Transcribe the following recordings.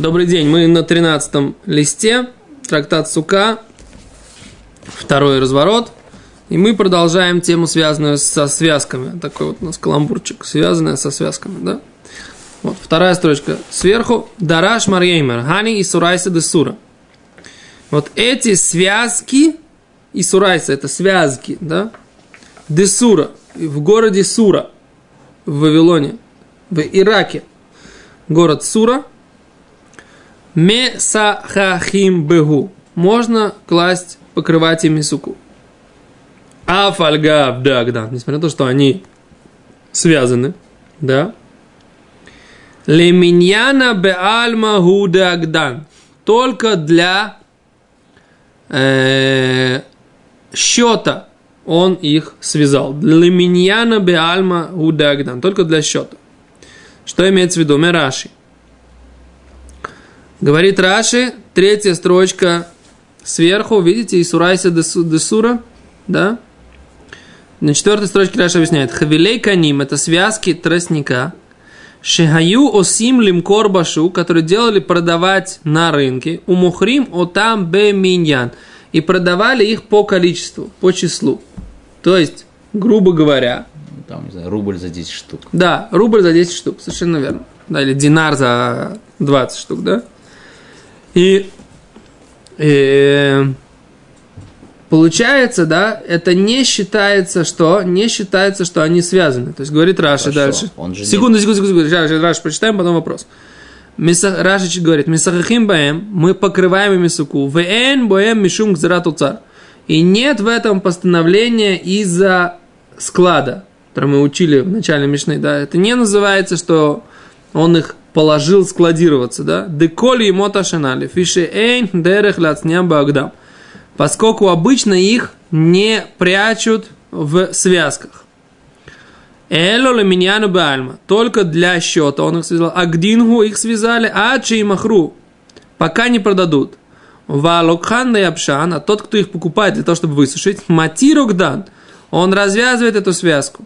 Добрый день, мы на 13 листе, трактат Сука, второй разворот, и мы продолжаем тему, связанную со связками. Такой вот у нас каламбурчик, связанная со связками, да? Вот, вторая строчка сверху. Дараш Марьеймер, Хани и Сурайса де Сура. Вот эти связки, и Сурайса, это связки, да? Десура, в городе Сура, в Вавилоне, в Ираке, город Сура, Месахахим бегу. Можно класть, покрывать ими суку. Афальга абдагдан. Несмотря на то, что они связаны, да. Леминьяна беальма худагдан. Только для э, счета он их связал. Леминьяна беальма худагдан. Только для счета. Что имеется в виду? Мераши. Говорит Раши, третья строчка сверху, видите, Исурайса Десура, да? На четвертой строчке Раши объясняет. Хавилей каним – это связки тростника. Шехаю осим лимкор башу, которые делали продавать на рынке. У мухрим отам бе миньян. И продавали их по количеству, по числу. То есть, грубо говоря... Там, не знаю, рубль за 10 штук. Да, рубль за 10 штук, совершенно верно. Да, или динар за 20 штук, да? И, э, получается, да, это не считается, что не считается, что они связаны. То есть говорит Раши Хорошо, дальше. Он же секунду, не... секунду, секунду, секунду. Раши, прочитаем, потом вопрос. Рашич говорит, Мисахахим баем, мы покрываем ими суку, вен боем мишум гзарату царь. И нет в этом постановления из-за склада, который мы учили в начале Мишны, да, это не называется, что он их положил складироваться, да? Деколи и моташинали, фиши эйн дерех лацням багдам. Поскольку обычно их не прячут в связках. Эло леминьяну бальма. Только для счета он их связал. Агдингу их связали, а и махру. Пока не продадут. Валокхан Апшан, а тот, кто их покупает для того, чтобы высушить, матирогдан, он развязывает эту связку.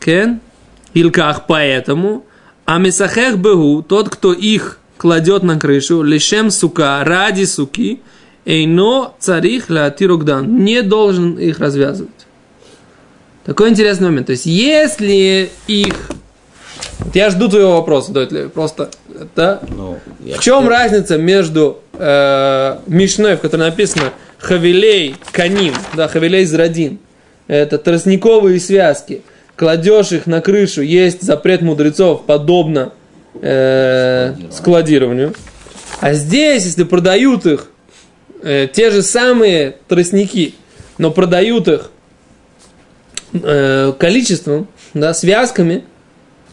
Кен? Илках поэтому а месахех бегу, тот, кто их кладет на крышу, лишем сука, ради суки, эйно царих ля тирогдан, не должен их развязывать. Такой интересный момент. То есть, если их... Вот я жду твоего вопроса, Дойтли, просто, да? Ну, в чем хотел... разница между э, Мишной, в которой написано Хавилей Каним, да, Хавилей Зрадин, это тростниковые связки – кладешь их на крышу, есть запрет мудрецов, подобно э, складированию. А здесь, если продают их, э, те же самые тростники, но продают их э, количеством, да, связками,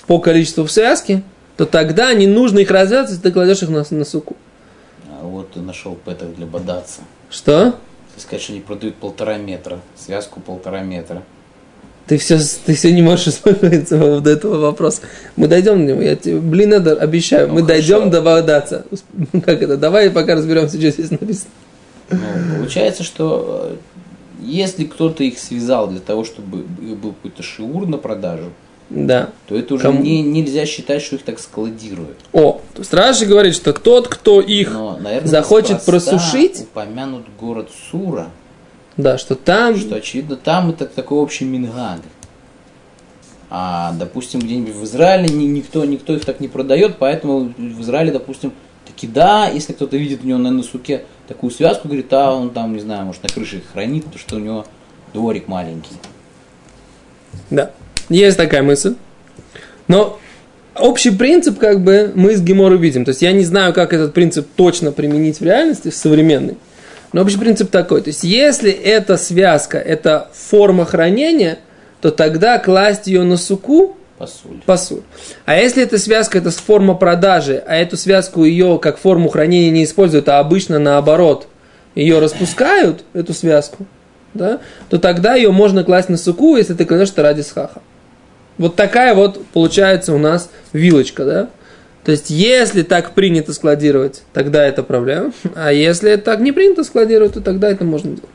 по количеству в связке, то тогда не нужно их развязывать, если ты кладешь их на, на суку. А вот ты нашел пэток для бодаться. Что? Ты сказать, что они продают полтора метра, связку полтора метра. Ты все, ты все не можешь успокоиться по поводу этого вопроса. Мы дойдем до него. Я тебе, блин, это обещаю. Ну, мы хорошо. дойдем до Багдадца. Как это? Давай пока разберемся, что здесь написано. Ну, получается, что э, если кто-то их связал для того, чтобы был какой-то шиур на продажу, да. то это уже Кому... не, нельзя считать, что их так складируют. О, то есть Раши говорит, что тот, кто их Но, наверное, захочет просушить... упомянут город Сура – да, что там... Что, очевидно, там это такой общий мингаг. А, допустим, где-нибудь в Израиле никто, никто их так не продает, поэтому в Израиле, допустим, таки да, если кто-то видит у него на носуке такую связку, говорит, а он там, не знаю, может на крыше их хранит, потому что у него дворик маленький. Да, есть такая мысль. Но общий принцип, как бы, мы с Гемору видим. То есть я не знаю, как этот принцип точно применить в реальности, в современной. Но общий принцип такой. То есть, если эта связка, это форма хранения, то тогда класть ее на суку Пасуль. Пасуль. А если эта связка это форма продажи, а эту связку ее как форму хранения не используют, а обычно наоборот ее распускают, эту связку, да, то тогда ее можно класть на суку, если ты кладешь это ради схаха. Вот такая вот получается у нас вилочка, да. То есть, если так принято складировать, тогда это проблема. А если так не принято складировать, то тогда это можно делать.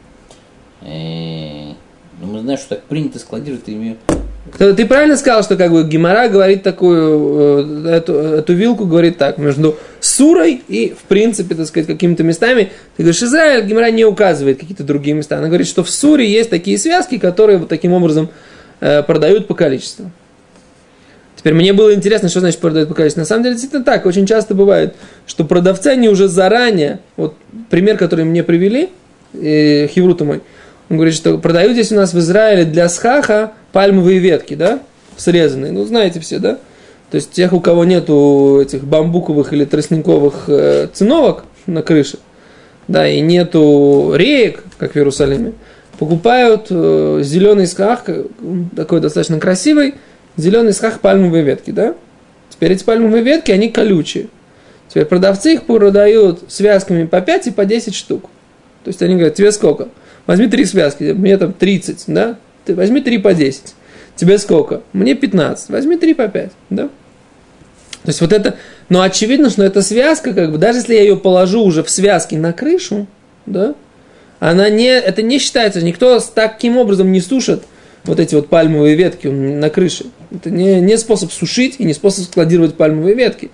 Э, ну, мы знаем, что так принято складировать, ты имею Ты правильно сказал, что как бы Гимара говорит такую, э, эту, эту вилку говорит так, между Сурой и, в принципе, так сказать, какими-то местами. Ты говоришь, Израиль, Гимара не указывает какие-то другие места. Она говорит, что в Суре есть такие связки, которые вот таким образом э, продают по количеству. Теперь мне было интересно, что значит продают по количеству. На самом деле, действительно так. Очень часто бывает, что продавцы, они уже заранее, вот пример, который мне привели, э, Хеврута мой, он говорит, что продают здесь у нас в Израиле для схаха пальмовые ветки, да, срезанные. Ну, знаете все, да? То есть тех, у кого нету этих бамбуковых или тростниковых э, циновок на крыше, да, и нету реек, как в Иерусалиме, покупают э, зеленый сках, такой достаточно красивый, зеленый схах пальмовые ветки, да? Теперь эти пальмовые ветки, они колючие. Теперь продавцы их продают связками по 5 и по 10 штук. То есть они говорят, тебе сколько? Возьми три связки, мне там 30, да? Ты возьми 3 по 10. Тебе сколько? Мне 15. Возьми 3 по 5, да? То есть вот это, но очевидно, что эта связка, как бы, даже если я ее положу уже в связки на крышу, да, она не, это не считается, никто таким образом не сушит вот эти вот пальмовые ветки на крыше. Это не, не способ сушить и не способ складировать пальмовые ветки.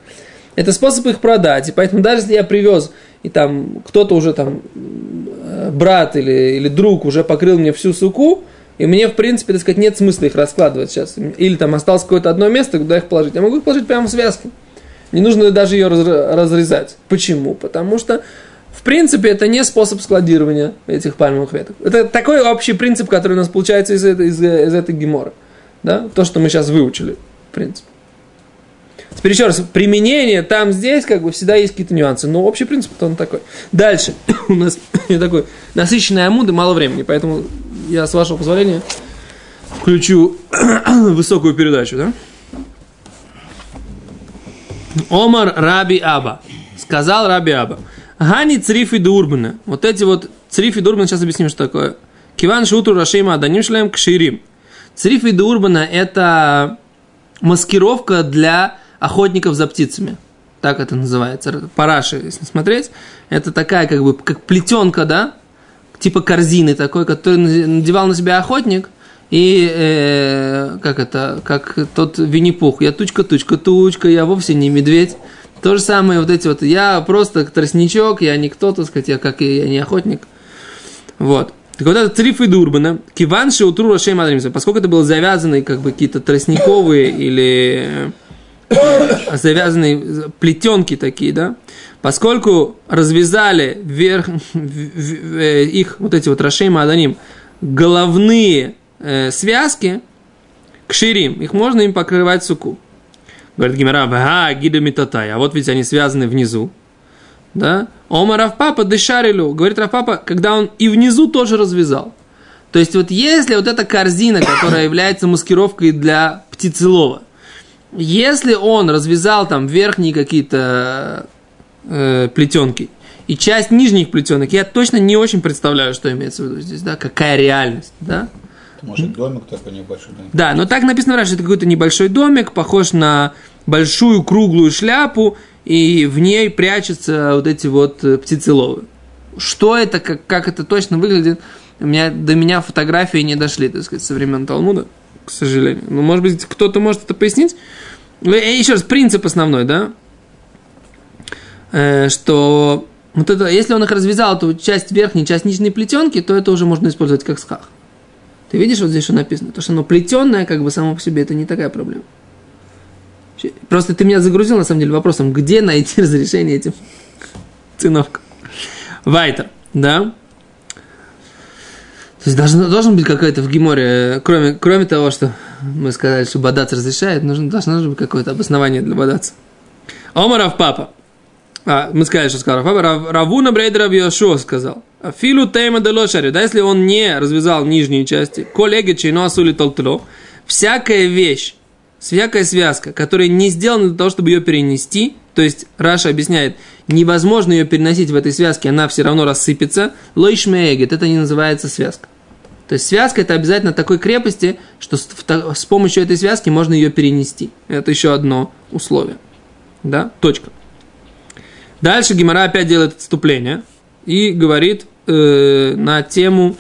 Это способ их продать. И поэтому даже если я привез, и там кто-то уже там, э, брат или, или друг уже покрыл мне всю суку, и мне, в принципе, так сказать, нет смысла их раскладывать сейчас. Или там осталось какое-то одно место, куда их положить. Я могу их положить прямо в связке. Не нужно даже ее разрезать. Почему? Потому что в принципе, это не способ складирования этих пальмовых веток. Это такой общий принцип, который у нас получается из, из, из этой гемора. Да? То, что мы сейчас выучили, в принципе. Теперь еще раз, применение там, здесь, как бы всегда есть какие-то нюансы, но общий принцип он такой. Дальше у нас такой насыщенный амуд и мало времени, поэтому я, с вашего позволения, включу высокую передачу, да? Омар Раби Аба. Сказал Раби Аба. Гани црифи дурбана. Вот эти вот црифи дурбана, сейчас объясним, что такое. Киван шутру рашима аданим шлем кширим. Црифи дурбана это маскировка для охотников за птицами. Так это называется. Параши, если смотреть. Это такая, как бы, как плетенка, да? Типа корзины такой, который надевал на себя охотник. И э, как это, как тот Винни-Пух. Я тучка, тучка, тучка, я вовсе не медведь. То же самое вот эти вот, я просто тростничок, я не кто, так сказать, я как и я не охотник. Вот. Так вот это триф и дурбана, киванши утру рашей мадримса, поскольку это было завязаны как бы какие-то тростниковые или э, завязанные плетенки такие, да, поскольку развязали вверх э, их вот эти вот рашей маданим головные э, связки, к ширим, их можно им покрывать суку. Говорит Гимара, ага, гида. А вот ведь они связаны внизу. Да? Ома Равпапа дешарилю. Говорит Равпапа, когда он и внизу тоже развязал. То есть вот если вот эта корзина, которая является маскировкой для птицелова, если он развязал там верхние какие-то э, плетенки и часть нижних плетенок, я точно не очень представляю, что имеется в виду здесь, да, какая реальность, да. Может, домик такой небольшой домик. Да, но так написано раньше, это какой-то небольшой домик, похож на большую круглую шляпу, и в ней прячутся вот эти вот э, птицеловы. Что это, как, как это точно выглядит, у меня, до меня фотографии не дошли, так сказать, со времен Талмуда, к сожалению. Ну, может быть, кто-то может это пояснить. Э, еще раз, принцип основной, да, э, что вот это, если он их развязал, то часть верхней, часть нижней плетенки, то это уже можно использовать как сках. Ты видишь, вот здесь что написано? То, что оно плетенное, как бы само по себе, это не такая проблема. Просто ты меня загрузил, на самом деле, вопросом, где найти разрешение этим циновкам. Вайтер, да? То есть должен, должен быть какой-то в Гиморе, кроме, кроме того, что мы сказали, что бадаться разрешает, нужно, должно быть какое-то обоснование для бадаться. Омаров папа. А, мы сказали, что сказал Рафаба. Равуна Брейдера Йошуа сказал. Филу тейма делошари. Да, если он не развязал нижние части, коллеги чейно асули толтло, всякая вещь, всякая связка, которая не сделана для того, чтобы ее перенести, то есть Раша объясняет, невозможно ее переносить в этой связке, она все равно рассыпется, лойшмеегет, это не называется связка. То есть связка это обязательно такой крепости, что с помощью этой связки можно ее перенести. Это еще одно условие. Да? Точка. Дальше Гимара опять делает отступление и говорит э, на тему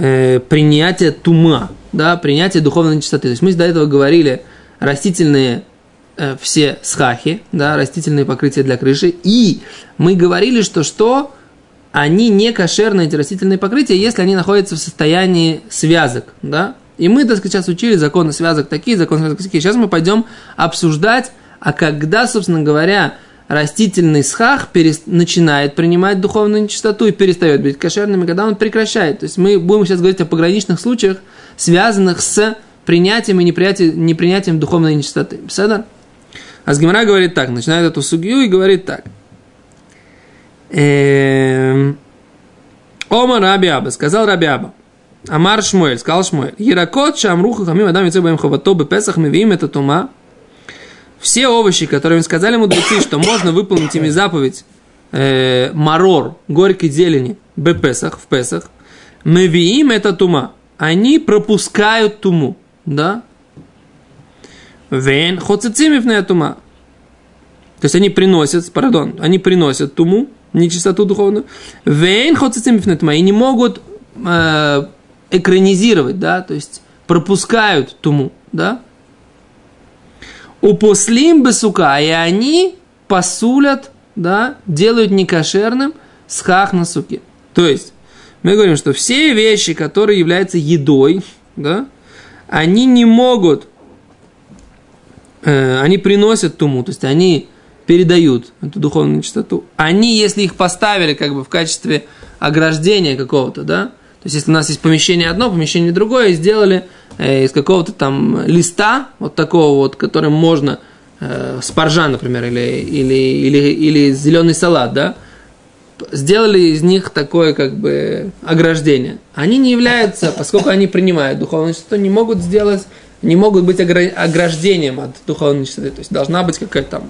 э, принятие тума, да, принятие духовной нечистоты. То есть мы до этого говорили растительные э, все схахи, да, растительные покрытия для крыши, и мы говорили, что что? Они не кошерные, эти растительные покрытия, если они находятся в состоянии связок, да, и мы, так сказать, сейчас учили законы связок такие, законы связок такие. Сейчас мы пойдем обсуждать, а когда, собственно говоря, растительный схах перест... начинает принимать духовную нечистоту и перестает быть кошерным, и когда он прекращает. То есть мы будем сейчас говорить о пограничных случаях, связанных с принятием и неприятием, непринятием духовной нечистоты. Седа? Асгимара говорит так, начинает эту судью и говорит так. Эм... Ома Рабиаба, сказал Рабиаба. Амар Шмуэль, сказал Шмуэль. Яракот шамруха хамим адам яцебаем хавато бепесах мивим это тума все овощи, которые сказали мудрецы, что можно выполнить ими заповедь э, марор, горькой зелени, бепесах, в Песах, мы мевиим это тума, они пропускают туму, да? Вен хоцицимивная тума. То есть они приносят, пардон, они приносят туму, нечистоту духовную. Вен хоцицимивная тума. И не могут э, экранизировать, да, то есть пропускают туму, да? Упослим бесука, и они посулят, да, делают некошерным схах на суке. То есть, мы говорим, что все вещи, которые являются едой, да, они не могут, э, они приносят туму, то есть они передают эту духовную чистоту. Они, если их поставили как бы в качестве ограждения какого-то, да, то есть если у нас есть помещение одно, помещение другое, и сделали Э, из какого-то там листа, вот такого вот, которым можно, э, спаржа, например, или, или, или, или зеленый салат, да, сделали из них такое как бы ограждение. Они не являются, поскольку они принимают духовную чистоту, не могут сделать, не могут быть ограждением от духовной чистоты. То есть должна быть какая-то там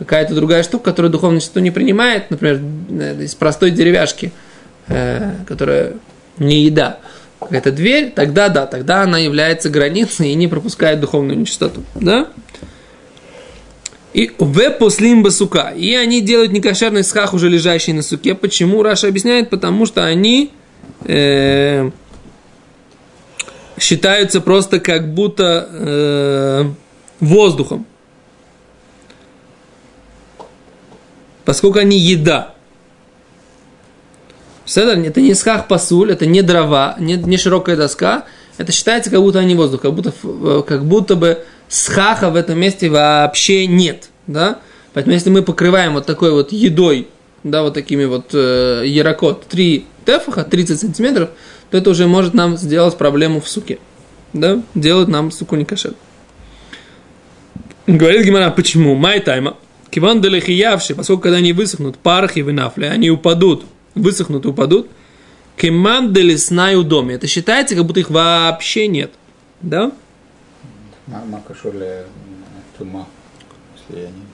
какая-то другая штука, которая духовную чистоту не принимает, например, э, из простой деревяшки, которая не еда какая-то дверь, тогда да, тогда она является границей и не пропускает духовную нечистоту. Да? И в послим басука. И они делают некошерный схах, уже лежащий на суке. Почему? Раша объясняет, потому что они э, считаются просто как будто э, воздухом. Поскольку они еда. Это не схах пасуль, это не дрова, не, не широкая доска. Это считается, как будто они воздух, как будто, э, как будто бы схаха в этом месте вообще нет. Да? Поэтому если мы покрываем вот такой вот едой, да, вот такими вот э, ярокот 3 тефаха, 30 сантиметров, то это уже может нам сделать проблему в суке. Да? Делать нам суку не кошер. Говорит Гимара, почему? Май тайма. Киван делехиявши, поскольку когда они высохнут, пархи винафли, они упадут высохнут и упадут. Кеман делеснаю доме. Это считается, как будто их вообще нет. Да? Макашоле тума, если я не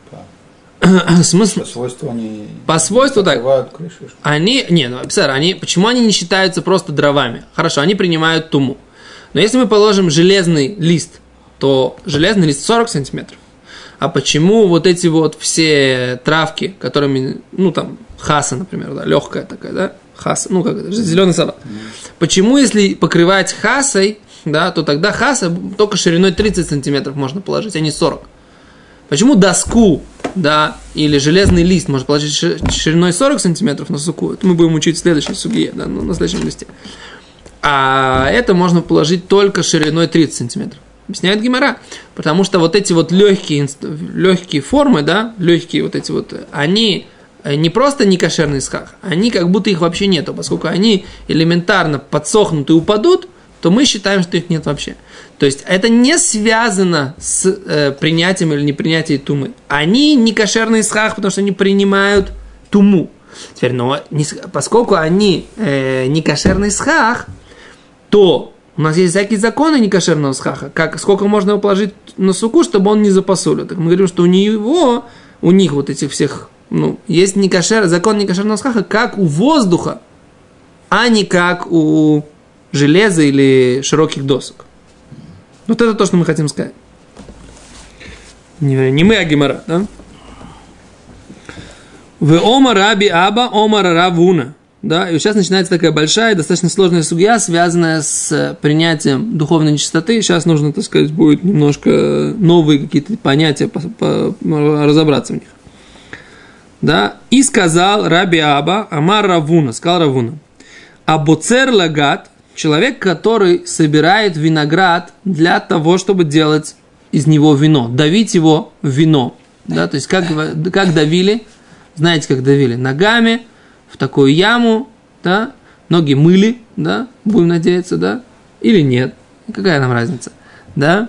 Смысл? По свойству они По свойству так. Крышу, они, не, ну, писар, они, почему они не считаются просто дровами? Хорошо, они принимают туму. Но если мы положим железный лист, то железный лист 40 сантиметров. А почему вот эти вот все травки, которыми, ну там, хаса, например, да, легкая такая, да, хаса, ну как это, зеленый салат. Почему, если покрывать хасой, да, то тогда хаса только шириной 30 сантиметров можно положить, а не 40. Почему доску, да, или железный лист можно положить шириной 40 сантиметров на суку? Это мы будем учить в следующей суге, да, ну, на следующем листе. А это можно положить только шириной 30 сантиметров. Объясняет Гимара. Потому что вот эти вот легкие, легкие формы, да, легкие вот эти вот, они не просто не кошерный сках, они как будто их вообще нету, поскольку они элементарно подсохнут и упадут, то мы считаем, что их нет вообще. То есть это не связано с э, принятием или непринятием тумы. Они не кошерный схах, потому что они принимают туму. Теперь, но не, поскольку они э, не кошерный схах, то у нас есть всякие законы некошерного схаха. Как, сколько можно его положить на суку, чтобы он не запасулил. Так мы говорим, что у него, у них вот этих всех ну, есть не кошер, закон не кошерного схаха, как у воздуха, а не как у железа или широких досок. Вот это то, что мы хотим сказать. Не, не мы, а Гимара, да? В Ома Раби Аба, Омар Равуна. да, и сейчас начинается такая большая, достаточно сложная судья, связанная с принятием духовной нечистоты. Сейчас нужно, так сказать, будет немножко новые какие-то понятия по, по, разобраться в них. Да, и сказал Раби Аба, Амар Равуна, сказал Равуна, Абуцер лагат, человек, который собирает виноград для того, чтобы делать из него вино, давить его вино. Да, то есть как, как давили, знаете, как давили? Ногами в такую яму, да, ноги мыли, да, будем надеяться, да, или нет. Какая нам разница, да?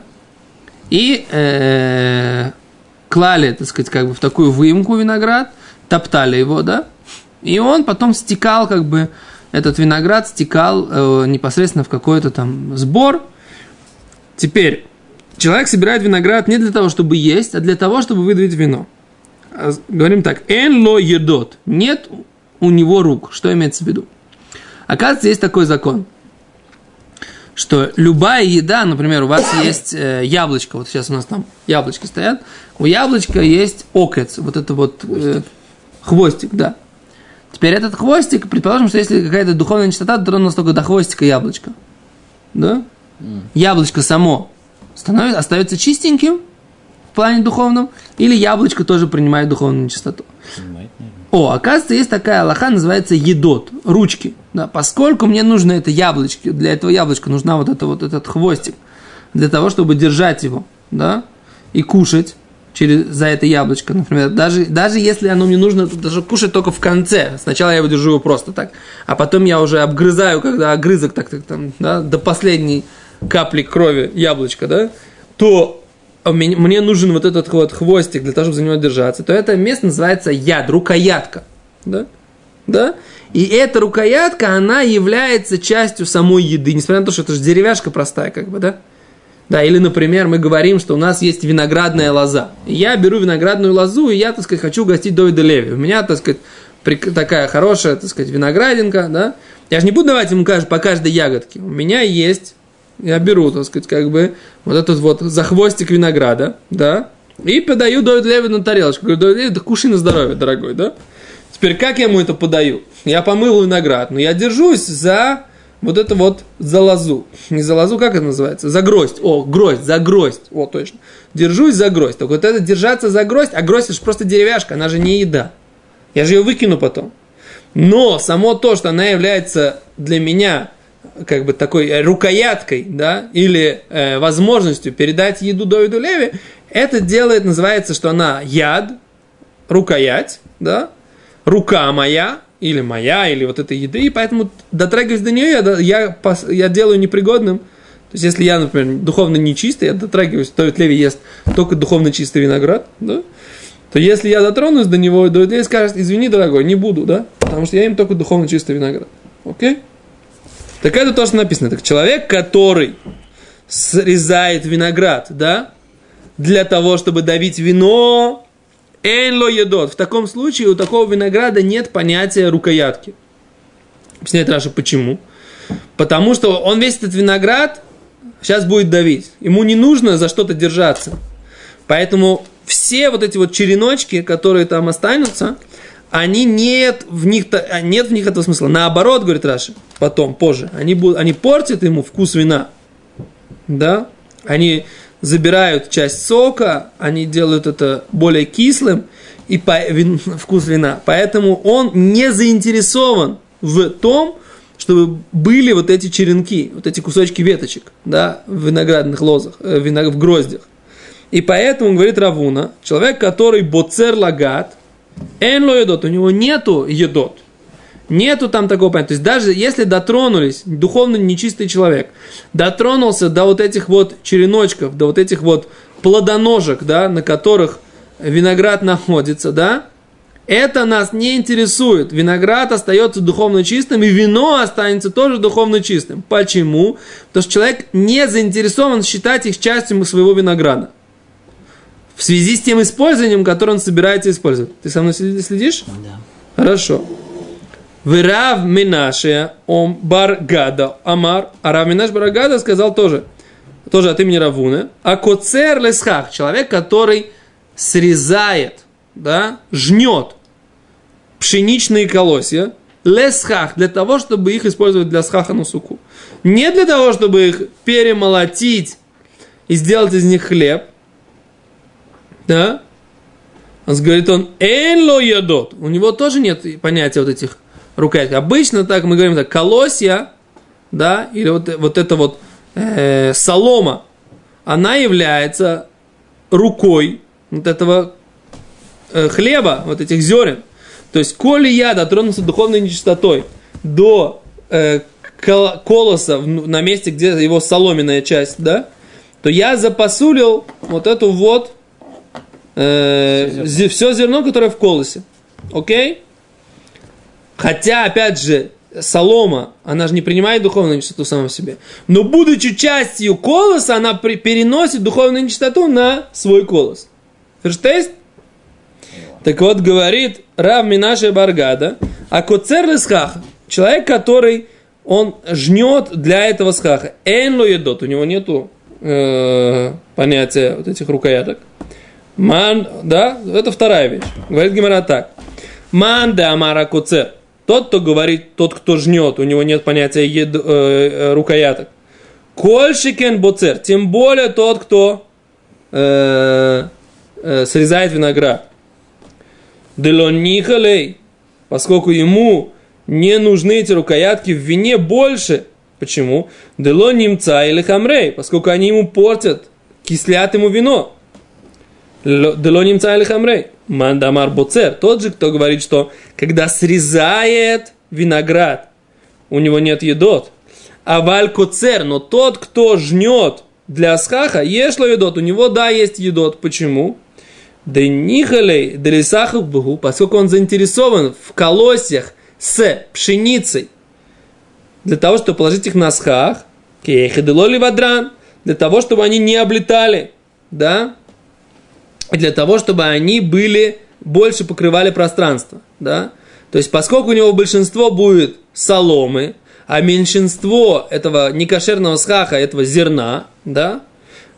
И э, клали, так сказать, как бы в такую выемку виноград, топтали его, да, и он потом стекал, как бы, этот виноград стекал э, непосредственно в какой-то там сбор. Теперь, человек собирает виноград не для того, чтобы есть, а для того, чтобы выдавить вино. А, говорим так, эн ло едот, нет у него рук. Что имеется в виду? Оказывается, есть такой закон, что любая еда, например, у вас есть э, яблочко, вот сейчас у нас там яблочки стоят, у яблочка есть окец, вот это вот э, хвостик, да. Теперь этот хвостик, предположим, что если какая-то духовная нечистота дотронулась только до хвостика яблочка, да? Mm. Яблочко само становится, остается чистеньким в плане духовном, или яблочко тоже принимает духовную нечистоту. О, оказывается, есть такая Аллаха, называется едот, ручки. Да, поскольку мне нужно это яблочко, для этого яблочка нужна вот, это, вот этот хвостик, для того, чтобы держать его, да, и кушать, через, за это яблочко, например. Даже, даже если оно мне нужно даже кушать только в конце. Сначала я его держу его просто так, а потом я уже обгрызаю, когда огрызок так, так там, да, до последней капли крови яблочко, да, то мне нужен вот этот вот хвостик для того, чтобы за него держаться, то это место называется яд, рукоятка. Да? Да? И эта рукоятка, она является частью самой еды, несмотря на то, что это же деревяшка простая, как бы, да? Да, или, например, мы говорим, что у нас есть виноградная лоза. Я беру виноградную лозу, и я, так сказать, хочу угостить Довида Леви. У меня, так сказать, такая хорошая, так сказать, виноградинка, да. Я же не буду давать ему по каждой ягодке. У меня есть, я беру, так сказать, как бы, вот этот вот за хвостик винограда, да, и подаю Довид Леви на тарелочку. Говорю, Довид Леви, да кушай на здоровье, дорогой, да. Теперь как я ему это подаю? Я помыл виноград, но я держусь за вот это вот за лозу. Не за лозу, как это называется? За гроздь. О, гроздь, за гроздь. О, точно. Держусь за гроздь. Так вот это держаться за гроздь, а гроздь это же просто деревяшка, она же не еда. Я же ее выкину потом. Но само то, что она является для меня как бы такой рукояткой, да, или э, возможностью передать еду Довиду Леви, это делает, называется, что она яд, рукоять, да, рука моя, или моя, или вот этой еды, и поэтому дотрагиваясь до нее, я, я, я делаю непригодным. То есть, если я, например, духовно нечистый, я дотрагиваюсь, то ведь Леви ест только духовно чистый виноград, да? то если я дотронусь до него, то Леви скажет, извини, дорогой, не буду, да? Потому что я им только духовно чистый виноград. Окей? Так это то, что написано. Так человек, который срезает виноград, да, для того, чтобы давить вино, אין ידות. В таком случае у такого винограда нет понятия рукоятки. Объясняет Раши, почему? Потому что он весь этот виноград сейчас будет давить. Ему не нужно за что-то держаться. Поэтому все вот эти вот череночки, которые там останутся, они нет в них, нет в них этого смысла. Наоборот, говорит Раши, потом, позже, они, будут, они портят ему вкус вина. Да? Они забирают часть сока, они делают это более кислым и по, вин, вкус вина. Поэтому он не заинтересован в том, чтобы были вот эти черенки, вот эти кусочки веточек, да, в виноградных лозах, э, в гроздях. И поэтому, говорит Равуна, человек, который боцер лагат, эн едот, у него нету едот, Нету там такого понятия. То есть даже если дотронулись, духовно нечистый человек, дотронулся до вот этих вот череночков, до вот этих вот плодоножек, да, на которых виноград находится, да, это нас не интересует. Виноград остается духовно чистым, и вино останется тоже духовно чистым. Почему? Потому что человек не заинтересован считать их частью своего винограда. В связи с тем использованием, которое он собирается использовать. Ты со мной следишь? Да. Хорошо. Вирав Минаше Ом Баргада Амар. А Рав Минаш Баргада сказал тоже, тоже от имени Равуны. А Коцер Лесхах, человек, который срезает, да, жнет пшеничные колосья, лесхах, для того, чтобы их использовать для схаха на суку. Не для того, чтобы их перемолотить и сделать из них хлеб. Да? Он говорит, он энло ядот. У него тоже нет понятия вот этих рукояток. Обычно так мы говорим так, колосья, да, или вот, вот это вот э, солома, она является рукой вот этого э, хлеба, вот этих зерен. То есть, коли я дотронулся духовной нечистотой до э, колоса на месте, где его соломенная часть, да, то я запасулил вот эту вот э, все, зерно. все зерно, которое в колосе. Окей? Хотя, опять же, солома, она же не принимает духовную нечистоту сама в себе. Но будучи частью колоса, она при, переносит духовную нечистоту на свой колос. Ферштейст? Так вот, говорит Рав Минаши Баргада, а коцер лесхаха, человек, который он жнет для этого схаха. Эн едот, у него нету э, понятия вот этих рукояток. Ман, да, это вторая вещь. Говорит Гимара так. Ман да амара коцер. Тот, кто говорит, тот, кто жнет, у него нет понятия ед, э, э, рукояток. Кольшикен боцер, тем более тот, кто э, э, срезает виноград. Делонихалей, поскольку ему не нужны эти рукоятки в вине больше. Почему? Дело немца или хамрей, поскольку они ему портят, кислят ему вино. Дело немца или хамрей. Мандамар боцер, тот же, кто говорит, что когда срезает виноград, у него нет едот. А валькоцер, но тот, кто жнет для асхаха, ешло едот, у него, да, есть едот. Почему? Да нихалей делисахов богу, поскольку он заинтересован в колосьях с пшеницей, для того, чтобы положить их на схах, кейхеделоли вадран, для того, чтобы они не облетали, да, для того, чтобы они были, больше покрывали пространство, да. То есть, поскольку у него большинство будет соломы, а меньшинство этого некошерного схаха, этого зерна, да,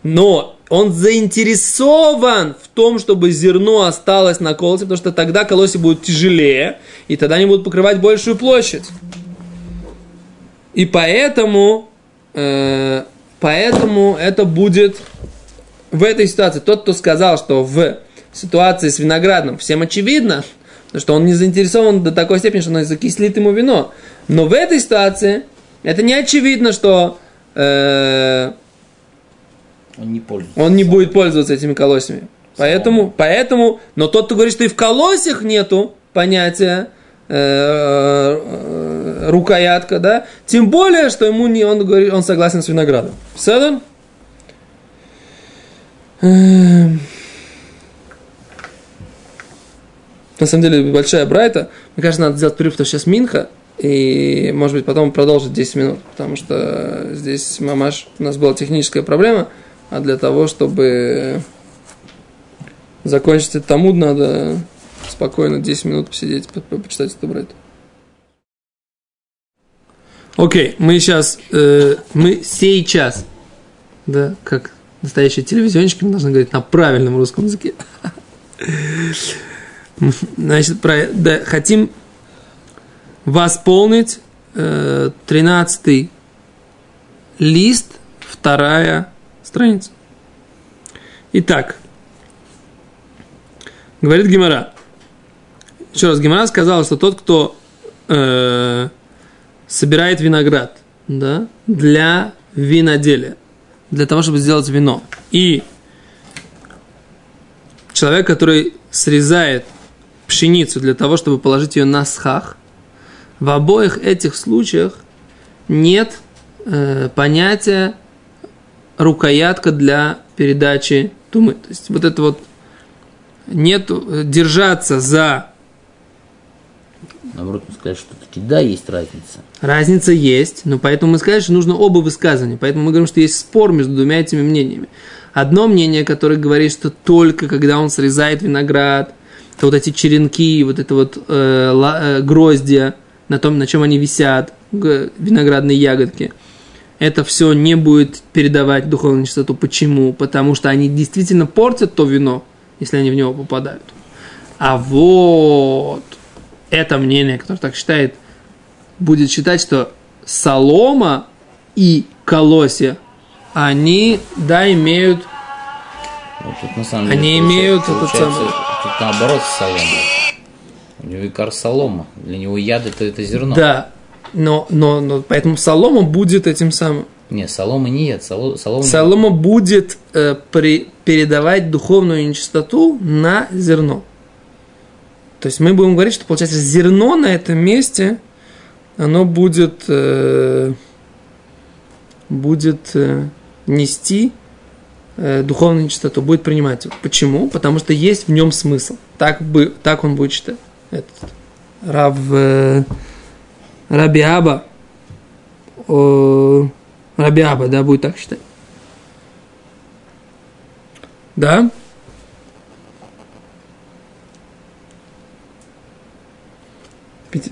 но он заинтересован в том, чтобы зерно осталось на колосе, потому что тогда колоси будут тяжелее, и тогда они будут покрывать большую площадь. И поэтому, э, поэтому это будет в этой ситуации. Тот, кто сказал, что в ситуации с виноградом всем очевидно, что он не заинтересован до такой степени, что он закислит ему вино. Но в этой ситуации это не очевидно, что э, он не пользуется. Он не будет пользоваться этими колосьями. Поэтому, поэтому, но тот, кто говорит, что и в колосях нету понятия э, э, рукоятка, да, тем более, что ему не, он говорит, он согласен с виноградом. Эм. На самом деле большая брайта. Мне кажется, надо сделать перерыв, потому что сейчас Минха. И, может быть, потом продолжить 10 минут. Потому что здесь, мамаш, у нас была техническая проблема а для того, чтобы закончить этот тамуд, надо спокойно 10 минут посидеть, почитать это брать. Окей, okay, мы сейчас, э, мы сейчас, да, как настоящие телевизионщики, мы должны говорить на правильном русском языке. Значит, про, да, хотим восполнить э, 13 лист, вторая страница. Итак, говорит Гимара. Еще раз, Гимара сказал, что тот, кто э, собирает виноград да, для виноделия, для того, чтобы сделать вино, и человек, который срезает пшеницу для того, чтобы положить ее на схах, в обоих этих случаях нет э, понятия рукоятка для передачи тумы. То есть вот это вот нет держаться за... Наоборот, мы сказать, что таки да, есть разница. Разница есть, но поэтому мы сказали, что нужно оба высказывания. Поэтому мы говорим, что есть спор между двумя этими мнениями. Одно мнение, которое говорит, что только когда он срезает виноград, то вот эти черенки, вот это вот э, ла, э, гроздья, на том, на чем они висят, виноградные ягодки – это все не будет передавать духовную чистоту. Почему? Потому что они действительно портят то вино, если они в него попадают. А вот это мнение, которое так считает будет считать, что солома и колосья, они, да, имеют... Ну, тут, на самом деле, они имеют этот самый... Тут наоборот солома. У него икар солома. Для него яд это, это зерно. Да, но, но, но поэтому солома будет этим самым. Не, солома не яд. Солома, солома, солома будет э, при, передавать духовную нечистоту на зерно. То есть мы будем говорить, что получается зерно на этом месте, оно будет, э, будет э, нести э, духовную нечистоту, будет принимать. Почему? Потому что есть в нем смысл. Так, бы, так он будет читать. Этот, Рав, э, Раби Аба, э, Раби Аба, да, будет так считать. Да?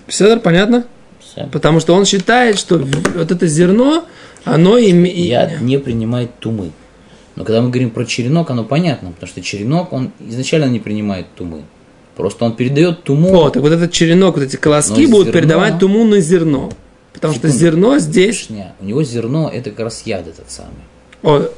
Седор, понятно? Все. Потому что он считает, что вот это зерно, оно имеет... Яд не принимает тумы. Но когда мы говорим про черенок, оно понятно, потому что черенок, он изначально не принимает тумы. Просто он передает туму. О, так вот этот черенок, вот эти колоски будут зерно... передавать туму на зерно. Потому Секунду. что зерно здесь... У него зерно это как раз яд этот самый. О,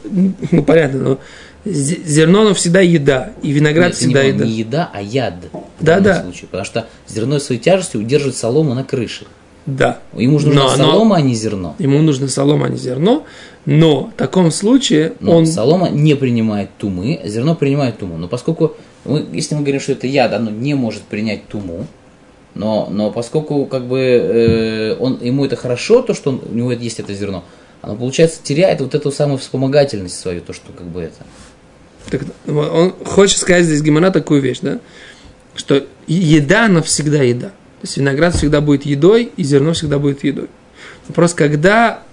ну понятно, но зерно, оно всегда еда, и виноград Нет, всегда не, еда. не еда, а яд. Да, да. Случае, потому что зерно своей тяжестью удерживает солому на крыше. Да. Ему нужно но, солома, но, а не зерно. Ему нужно солома, а не зерно. Но в таком случае но он... солома не принимает тумы, а зерно принимает туму. Но поскольку, мы, если мы говорим, что это яд, оно не может принять туму, но, но поскольку как бы э, он, ему это хорошо, то, что он, у него есть это зерно, оно, получается, теряет вот эту самую вспомогательность свою, то, что как бы это. Так, он хочет сказать здесь Гимара такую вещь, да? Что еда, она всегда еда. То есть виноград всегда будет едой, и зерно всегда будет едой. Вопрос, когда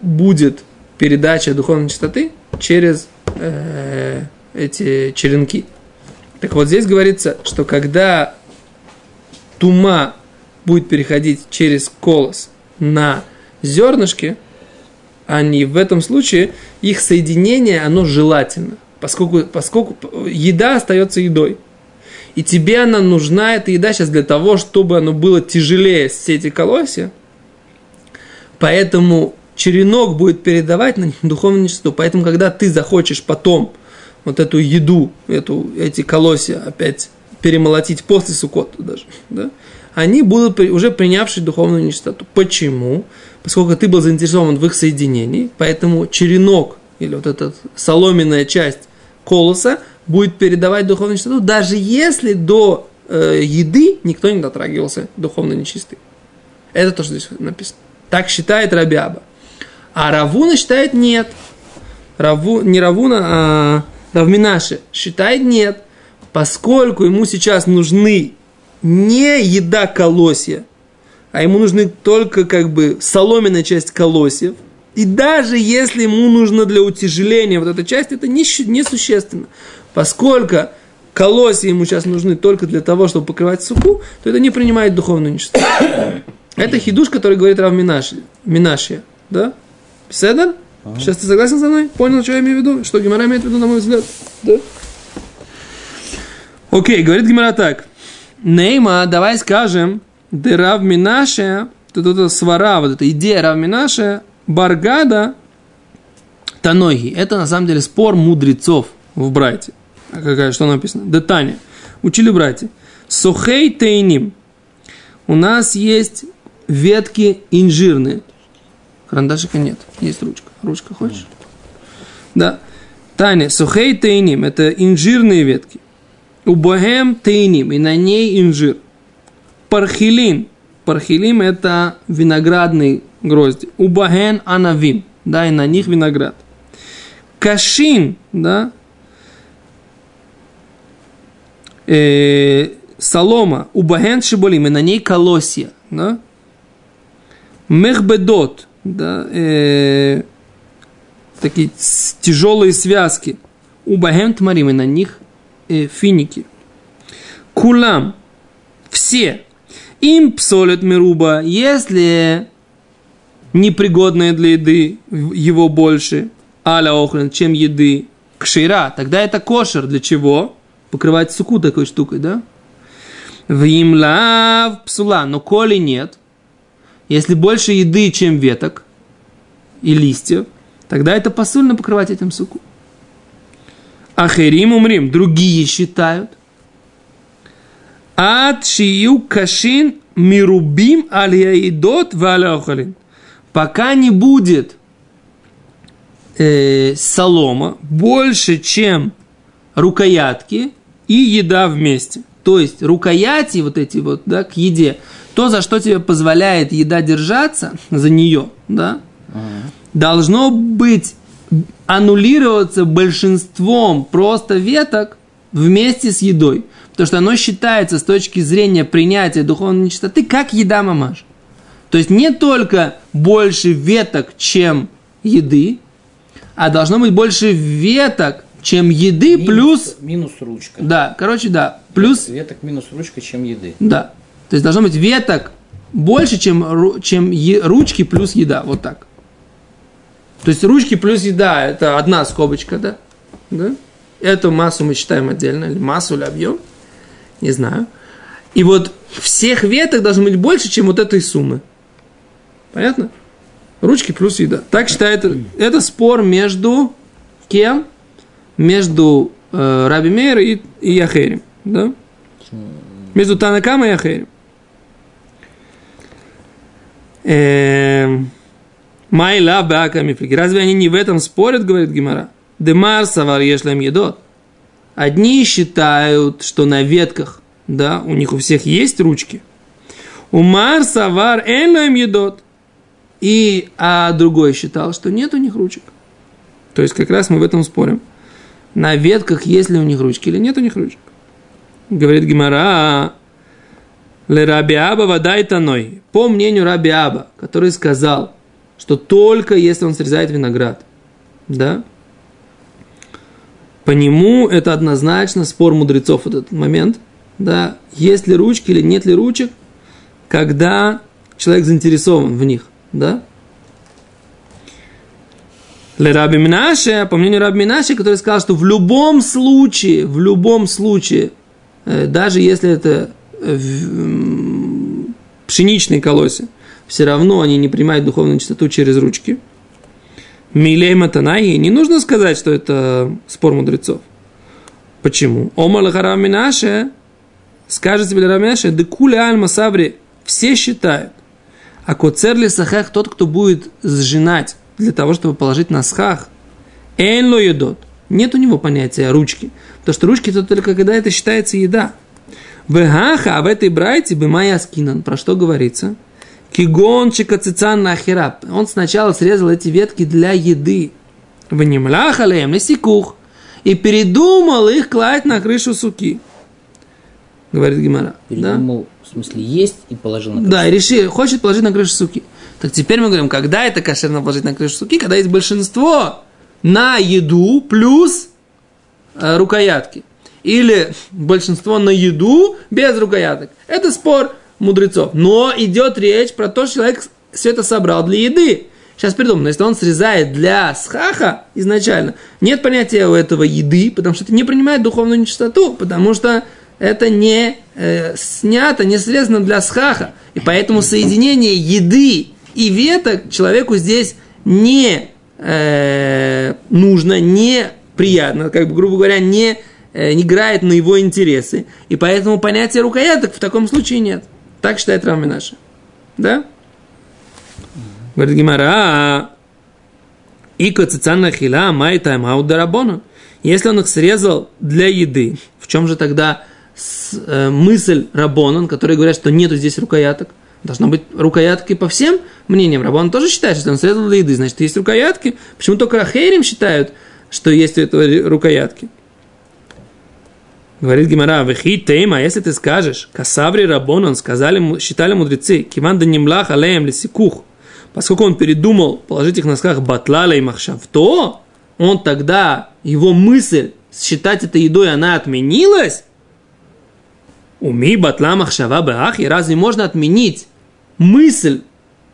будет передача духовной чистоты через э, эти черенки. Так вот здесь говорится, что когда тума будет переходить через колос на зернышки, они в этом случае, их соединение, оно желательно поскольку, поскольку еда остается едой. И тебе она нужна, эта еда сейчас для того, чтобы оно было тяжелее все эти колосья. Поэтому черенок будет передавать на духовную нечистоту. Поэтому, когда ты захочешь потом вот эту еду, эту, эти колосья опять перемолотить после сукота даже, да, они будут уже принявшие духовную нечистоту. Почему? Поскольку ты был заинтересован в их соединении, поэтому черенок или вот эта соломенная часть колоса будет передавать духовную чистоту, даже если до э, еды никто не дотрагивался духовно нечистый. Это то, что здесь написано. Так считает Рабиаба. А Равуна считает нет. Раву, не Равуна, а Равминаши считает нет, поскольку ему сейчас нужны не еда колосья, а ему нужны только как бы соломенная часть колосьев – и даже если ему нужно для утяжеления вот эта часть, это несущественно. Поскольку колосья ему сейчас нужны только для того, чтобы покрывать суку, то это не принимает духовную нечистоту. Это хидуш, который говорит Рав Минаши, Минашия. Да? Седер? Сейчас ты согласен со мной? Понял, что я имею в виду? Что Гимара имеет в виду, на мой взгляд? Да? Окей, говорит Гимара так. Нейма, давай скажем, де Рав Минашия, тут это свара, вот эта идея Рав Минашия, Баргада Таноги. Это на самом деле спор мудрецов в Брайте. А какая, что написано? Детане. Учили братья. Сухей тейним. У нас есть ветки инжирные. Карандашика нет. Есть ручка. Ручка хочешь? Да. Таня, сухей тейним. Это инжирные ветки. У богем тейним. И на ней инжир. Пархилин. Пархилим это виноградный грозди. Убаген анавим, да, и на них виноград. Кашин, да, э, солома, убаген шиболим, и на ней колосья, да. Мехбедот, да, э, такие тяжелые связки. Убаген тмарим, и на них э, финики. Кулам, все. Им псолят мируба, если непригодное для еды, его больше, аля охрен, чем еды, кшира, тогда это кошер. Для чего? Покрывать суку такой штукой, да? В имлав псула, но коли нет, Если больше еды, чем веток и листьев, тогда это посульно покрывать этим суку. Ахерим умрим. Другие считают. Ад шию кашин мирубим аль яидот валяохалин. Пока не будет э, солома больше, чем рукоятки и еда вместе. То есть рукояти вот эти вот, да, к еде, то, за что тебе позволяет еда держаться, за нее, да, uh-huh. должно быть аннулироваться большинством просто веток вместе с едой. Потому что оно считается с точки зрения принятия духовной нечистоты как еда мамаш. То есть не только больше веток, чем еды, а должно быть больше веток, чем еды минус, плюс... Минус ручка. Да, короче, да. Плюс... Веток минус ручка, чем еды. Да. То есть должно быть веток больше, чем, чем е, ручки плюс еда. Вот так. То есть ручки плюс еда – это одна скобочка, да? да? Эту массу мы считаем отдельно, или массу, или объем, не знаю. И вот всех веток должно быть больше, чем вот этой суммы. Понятно? Ручки плюс еда. Так считает, это спор между кем? Между э, Раби Мейр и, и Яхерем. Да? Между Танакам и Яхерем. Эм, Майла бака мифлики. Разве они не в этом спорят, говорит Гимара? Демар савар ешлем едот. Одни считают, что на ветках, да, у них у всех есть ручки. Умар савар энлем едот. И, а другой считал, что нет у них ручек. То есть как раз мы в этом спорим. На ветках есть ли у них ручки или нет у них ручек. Говорит Гимара, Ле Раби Аба водай таной. По мнению Раби Аба, который сказал, что только если он срезает виноград, да, по нему это однозначно спор мудрецов этот момент, да, есть ли ручки или нет ли ручек, когда человек заинтересован в них, да. Ле Раби Минаше, по мнению Раби Минаше, который сказал, что в любом случае, в любом случае, э, даже если это пшеничные колосья, все равно они не принимают духовную чистоту через ручки. Милей Матанаи, не нужно сказать, что это спор мудрецов. Почему? Ома Лахара Минаше, скажет тебе Раминаше, декули альма сабри, все считают. А коцерли сахах, тот, кто будет сжинать для того, чтобы положить на схах, эн едот. Нет у него понятия ручки. Потому что ручки это только когда это считается еда. Вегаха, а в этой брайте бы моя скинан. Про что говорится? Кигончика цицан нахераб. Он сначала срезал эти ветки для еды. В немляхалеем сикух. И передумал их класть на крышу суки. Говорит Гимара. Передумал, да? в смысле, есть и положил на крышу Да, и решил, хочет положить на крышу суки. Так теперь мы говорим, когда это кошерно положить на крышу суки? Когда есть большинство на еду плюс э, рукоятки или большинство на еду без рукояток. Это спор мудрецов. Но идет речь про то, что человек все это собрал для еды. Сейчас придумано, если он срезает для схаха изначально, нет понятия у этого еды, потому что это не принимает духовную нечистоту, потому что это не э, снято, не срезано для схаха. И поэтому соединение еды и веток человеку здесь не э, нужно, не приятно, как бы, грубо говоря, не Э, не играет на его интересы, и поэтому понятия рукояток в таком случае нет. Так считает Рами наша. Да? Говорит Гимара, и коцицана хила майта маударабона. Если он их срезал для еды, в чем же тогда э, мысль Рабонан, который говорят, что нету здесь рукояток? Должно быть рукоятки по всем мнениям. Рабон тоже считает, что он срезал для еды, значит, есть рукоятки. Почему только Ахейрим считают, что есть у этого рукоятки? Говорит Гимара, вехи тейма, если ты скажешь, касаври рабонан, сказали, считали мудрецы, киван да немлах алеем лисикух, поскольку он передумал положить их на сках батлала и махшав, то он тогда, его мысль считать это едой, она отменилась, Уми батла махшава баах, и разве можно отменить мысль,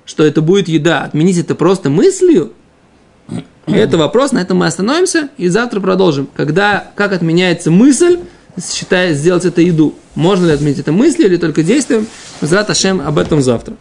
что это будет еда, отменить это просто мыслью? Это вопрос, на этом мы остановимся и завтра продолжим. Когда, как отменяется мысль, считая сделать это еду. Можно ли отметить это мыслью или только действием? Зрат Ашем об этом завтра.